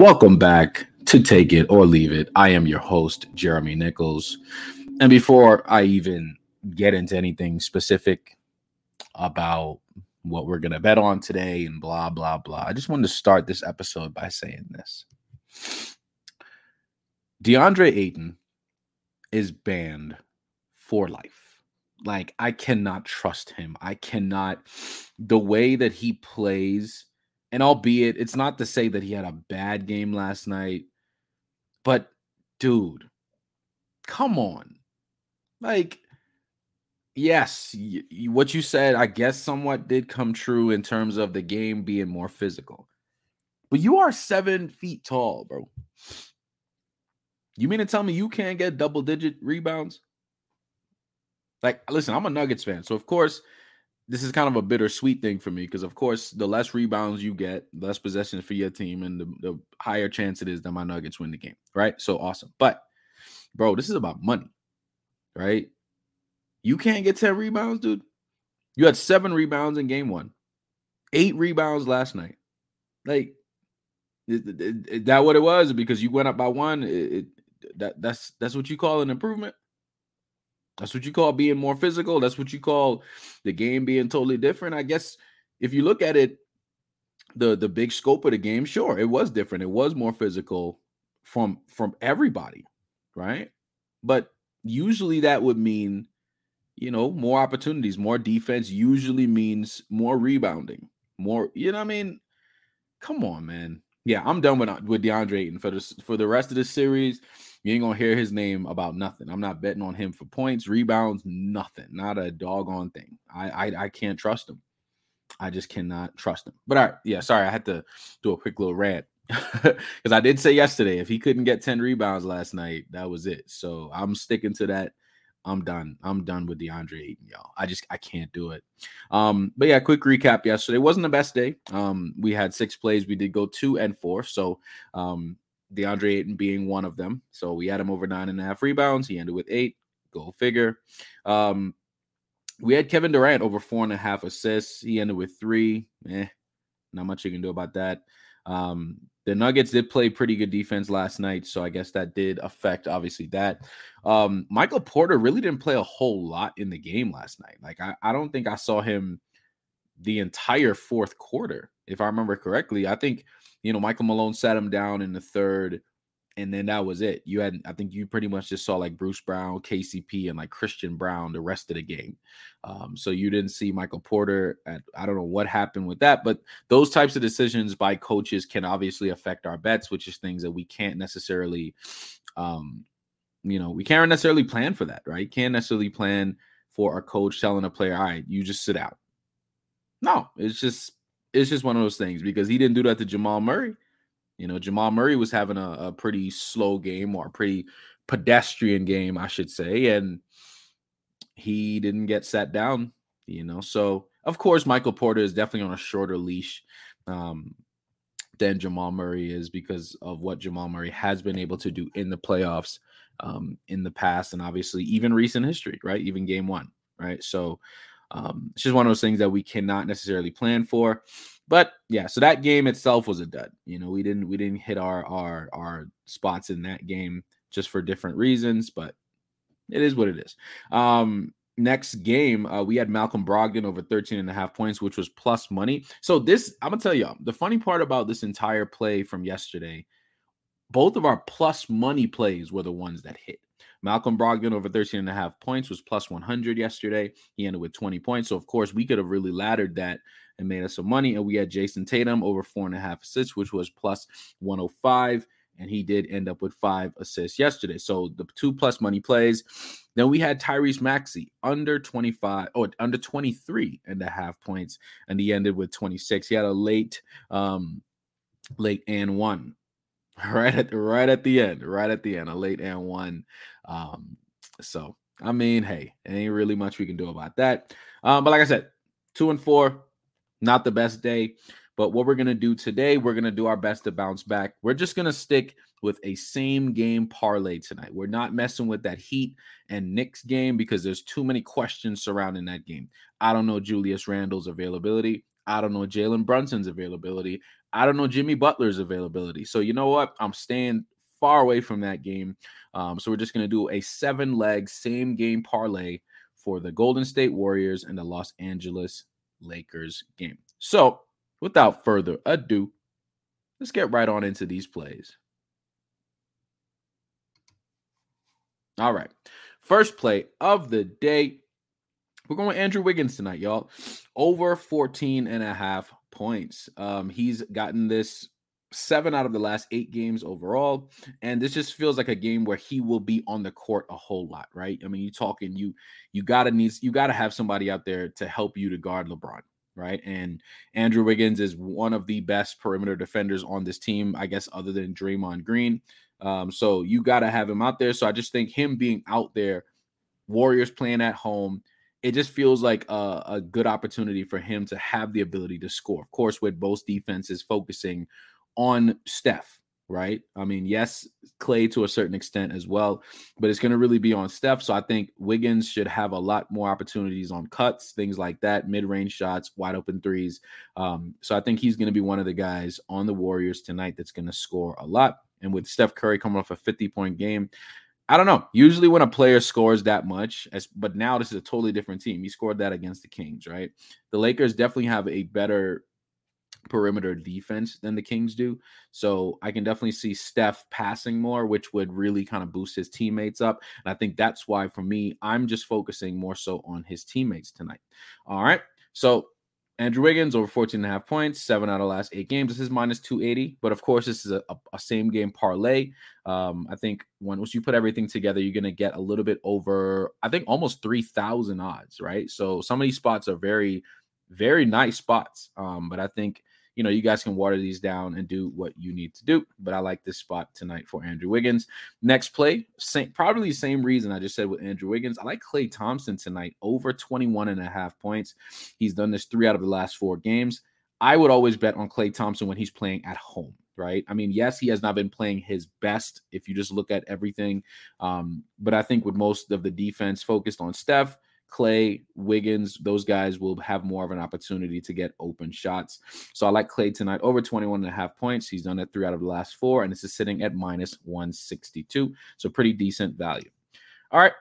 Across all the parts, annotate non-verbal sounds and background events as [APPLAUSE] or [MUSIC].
Welcome back to Take It or Leave It. I am your host, Jeremy Nichols. And before I even get into anything specific about what we're going to bet on today and blah, blah, blah, I just wanted to start this episode by saying this DeAndre Ayton is banned for life. Like, I cannot trust him. I cannot, the way that he plays and albeit it's not to say that he had a bad game last night, but dude, come on. Like, yes, y- y- what you said, I guess, somewhat did come true in terms of the game being more physical. But you are seven feet tall, bro. You mean to tell me you can't get double digit rebounds? Like, listen, I'm a Nuggets fan. So, of course, this is kind of a bittersweet thing for me because, of course, the less rebounds you get, less possessions for your team, and the, the higher chance it is that my Nuggets win the game, right? So awesome. But, bro, this is about money, right? You can't get 10 rebounds, dude. You had seven rebounds in game one, eight rebounds last night. Like, is, that what it was? Because you went up by one, it, it, that that's that's what you call an improvement. That's what you call being more physical. That's what you call the game being totally different. I guess if you look at it, the the big scope of the game, sure, it was different. It was more physical from from everybody, right? But usually that would mean, you know, more opportunities, more defense. Usually means more rebounding, more. You know, what I mean, come on, man. Yeah, I'm done with uh, with DeAndre Ayton for this for the rest of the series. You ain't gonna hear his name about nothing. I'm not betting on him for points, rebounds, nothing. Not a doggone thing. I I, I can't trust him. I just cannot trust him. But all right, yeah, sorry, I had to do a quick little rant [LAUGHS] because I did say yesterday if he couldn't get 10 rebounds last night, that was it. So I'm sticking to that. I'm done. I'm done with DeAndre Ayton, y'all. I just I can't do it. Um, but yeah, quick recap yesterday wasn't the best day. Um, we had six plays. We did go two and four. So um, DeAndre Ayton being one of them. So we had him over nine and a half rebounds. He ended with eight. Go figure. Um, we had Kevin Durant over four and a half assists. He ended with three. Eh, not much you can do about that. Um, the Nuggets did play pretty good defense last night, so I guess that did affect obviously that. Um, Michael Porter really didn't play a whole lot in the game last night. Like I, I don't think I saw him the entire fourth quarter, if I remember correctly. I think you know, Michael Malone sat him down in the third, and then that was it. You had, I think, you pretty much just saw like Bruce Brown, KCP, and like Christian Braun the rest of the game. Um, so you didn't see Michael Porter. At, I don't know what happened with that, but those types of decisions by coaches can obviously affect our bets, which is things that we can't necessarily, um, you know, we can't necessarily plan for that, right? Can't necessarily plan for a coach telling a player, "All right, you just sit out." No, it's just it's just one of those things because he didn't do that to Jamal Murray. You know, Jamal Murray was having a, a pretty slow game or a pretty pedestrian game, I should say, and he didn't get sat down. You know, so of course Michael Porter is definitely on a shorter leash um, than Jamal Murray is because of what Jamal Murray has been able to do in the playoffs um, in the past, and obviously even recent history, right? Even game one, right? So um, it's just one of those things that we cannot necessarily plan for. But yeah, so that game itself was a dud. You know, we didn't we didn't hit our our our spots in that game just for different reasons, but it is what it is. Um, next game, uh, we had Malcolm Brogdon over 13 and a half points, which was plus money. So this, I'm gonna tell y'all, the funny part about this entire play from yesterday, both of our plus money plays were the ones that hit. Malcolm Brogdon over 13 and a half points was plus 100 yesterday. He ended with 20 points. So, of course, we could have really laddered that and made us some money. And we had Jayson Tatum over four and a half assists, which was plus 105. And he did end up with five assists yesterday. So the two plus money plays. Then we had Tyrese Maxey under 25 or under 23 and a half points. And he ended with 26. He had a late, um, late and one [LAUGHS] right at right at the end, right at the end, a late and one. Um, so I mean, hey, it ain't really much we can do about that. Um, but like I said, two and four, not the best day. But what we're gonna do today, we're gonna do our best to bounce back. We're just gonna stick with a same game parlay tonight. We're not messing with that Heat and Knicks game because there's too many questions surrounding that game. I don't know Julius Randle's availability. I don't know Jalen Brunson's availability. I don't know Jimmy Butler's availability. So you know what? I'm staying far away from that game. Um, so we're just going to do a seven leg same game parlay for the Golden State Warriors and the Los Angeles Lakers game. So without further ado, let's get right on into these plays. All right. First play of the day. We're going with Andrew Wiggins tonight, y'all. Over 14 and a half points. Um, he's gotten this seven out of the last eight games overall. And this just feels like a game where he will be on the court a whole lot, right? I mean, you talking, you you gotta need you gotta have somebody out there to help you to guard LeBron. Right. And Andrew Wiggins is one of the best perimeter defenders on this team, I guess, other than Draymond Green. Um, so you got to have him out there. So I just think him being out there, Warriors playing at home, it just feels like a, a, good opportunity for him to have the ability to score. Of course, with both defenses focusing on Steph, right? I mean, yes, Klay to a certain extent as well, but it's going to really be on Steph. So I think Wiggins should have a lot more opportunities on cuts, things like that, mid range shots, wide open threes. Um, so I think he's going to be one of the guys on the Warriors tonight that's going to score a lot. And with Steph Curry coming off a 50 point game, I don't know. Usually when a player scores that much, as, but now this is a totally different team. He scored that against the Kings, right? The Lakers definitely have a better perimeter defense than the Kings do. So I can definitely see Steph passing more, which would really kind of boost his teammates up. And I think that's why for me, I'm just focusing more so on his teammates tonight. All right. So Andrew Wiggins over 14 and a half points, seven out of last eight games. This is minus 280, but of course, this is a, a, a same game parlay. Um, I think once you put everything together, you're going to get a little bit over, I think almost 3,000 odds, right? So some of these spots are very, very nice spots. Um, but I think you know, you guys can water these down and do what you need to do. But I like this spot tonight for Andrew Wiggins. Next play, same, probably same reason I just said with Andrew Wiggins. I like Klay Thompson tonight, over 21 and a half points. He's done this three out of the last four games. I would always bet on Klay Thompson when he's playing at home right? I mean, yes, he has not been playing his best if you just look at everything. Um, but I think with most of the defense focused on Steph, Klay, Wiggins, those guys will have more of an opportunity to get open shots. So I like Klay tonight over 21 and a half points. He's done it three out of the last four, and this is sitting at minus 162. So pretty decent value. All right.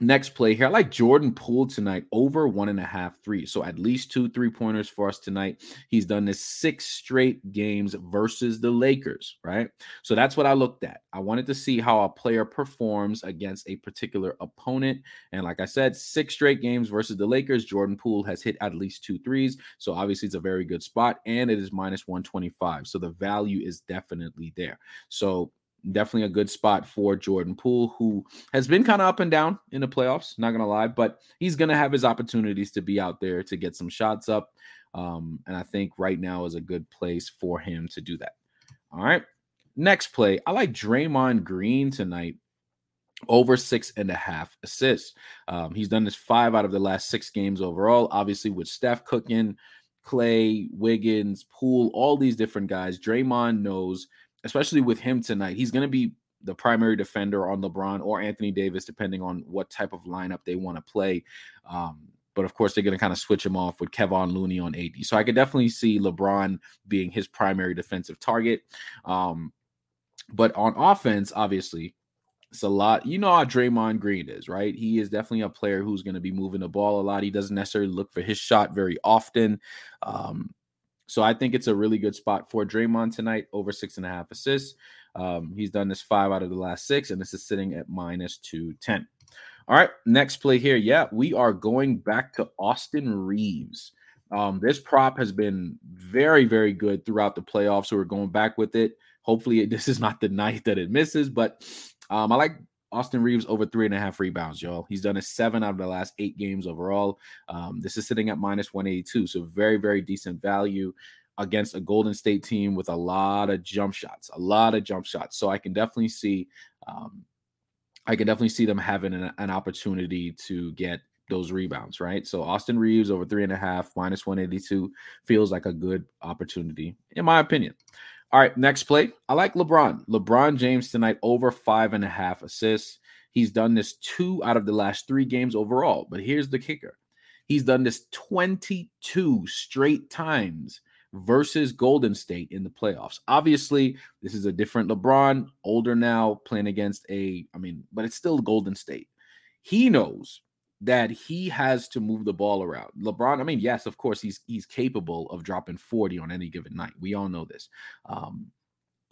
Next play here. I like Jordan Poole tonight over one and a half three. So at least two three pointers for us tonight. He's done this six straight games versus the Lakers, right? So that's what I looked at. I wanted to see how a player performs against a particular opponent. And like I said, six straight games versus the Lakers. Jordan Poole has hit at least two threes. So obviously it's a very good spot and it is minus 125. So the value is definitely there. So definitely a good spot for Jordan Poole, who has been kind of up and down in the playoffs, not gonna lie, but he's gonna have his opportunities to be out there to get some shots up. Um, and I think right now is a good place for him to do that. All right. Next play. I like Draymond Green tonight. Over six and a half assists. Um, he's done this five out of the last six games overall. Obviously, with Steph cooking, Klay, Wiggins, Poole, all these different guys. Draymond knows especially with him tonight, he's going to be the primary defender on LeBron or Anthony Davis, depending on what type of lineup they want to play. Um, but of course, they're going to kind of switch him off with Kevon Looney on AD. So I could definitely see LeBron being his primary defensive target. Um, but on offense, obviously, it's a lot. You know how Draymond Green is, right? He is definitely a player who's going to be moving the ball a lot. He doesn't necessarily look for his shot very often. Um, so I think it's a really good spot for Draymond tonight, over six and a half assists. Um, he's done this five out of the last six, and this is sitting at minus 210. All right, next play here. Yeah, we are going back to Austin Reaves. Um, this prop has been very, very good throughout the playoffs. So we're going back with it. Hopefully, [LAUGHS] this is not the night that it misses, but um, I like Austin Reaves over three and a half rebounds, y'all. He's done a seven out of the last eight games overall. Um, this is sitting at minus 182. So very, very decent value against a Golden State team with a lot of jump shots, a lot of jump shots. So I can definitely see, um, I can definitely see them having an, an opportunity to get those rebounds, right? So Austin Reaves over three and a half, minus 182 feels like a good opportunity, in my opinion. All right, next play. I like LeBron. LeBron James tonight over five and a half assists. He's done this two out of the last three games overall. But here's the kicker he's done this 22 straight times versus Golden State in the playoffs. Obviously, this is a different LeBron, older now, playing against a, I mean, but it's still Golden State. He knows that he has to move the ball around. LeBron, I mean, yes, of course, he's he's capable of dropping 40 on any given night. We all know this. Um,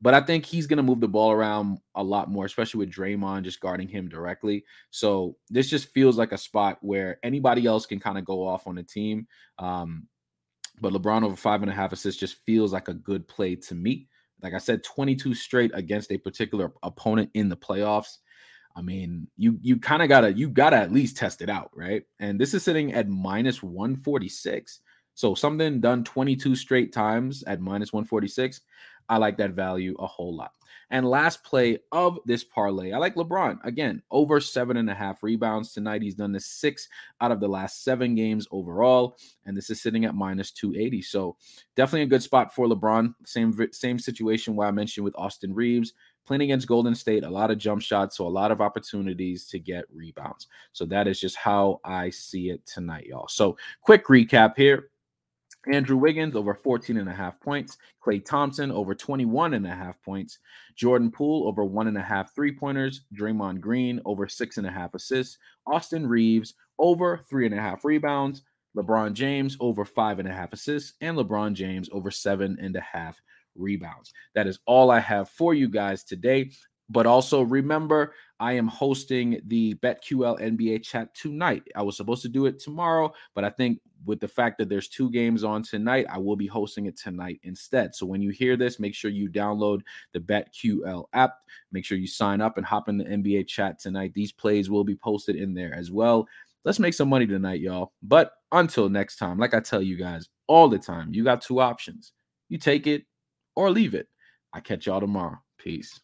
but I think he's going to move the ball around a lot more, especially with Draymond just guarding him directly. So this just feels like a spot where anybody else can kind of go off on the team. Um, but LeBron over five and a half assists just feels like a good play to me. Like I said, 22 straight against a particular opponent in the playoffs. I mean, you you kind of gotta you gotta at least test it out, right? And this is sitting at minus 146. So something done 22 straight times at minus 146. I like that value a whole lot. And last play of this parlay, I like LeBron again over seven and a half rebounds tonight. He's done this six out of the last seven games overall, and this is sitting at minus 280. So definitely a good spot for LeBron. Same same situation where I mentioned with Austin Reaves playing against Golden State, a lot of jump shots, so a lot of opportunities to get rebounds. So that is just how I see it tonight, y'all. So quick recap here. Andrew Wiggins over 14 and a half points. Klay Thompson over 21 and a half points. Jordan Poole over one and a half three pointers. Draymond Green over six and a half assists. Austin Reaves over three and a half rebounds. LeBron James over five and a half assists. And LeBron James over seven and a half rebounds. That is all I have for you guys today. But also remember, I am hosting the BetQL NBA chat tonight. I was supposed to do it tomorrow, but I think with the fact that there's two games on tonight, I will be hosting it tonight instead. So when you hear this, make sure you download the BetQL app. Make sure you sign up and hop in the NBA chat tonight. These plays will be posted in there as well. Let's make some money tonight, y'all. But until next time, like I tell you guys all the time, you got two options. You take it or leave it. I catch y'all tomorrow. Peace.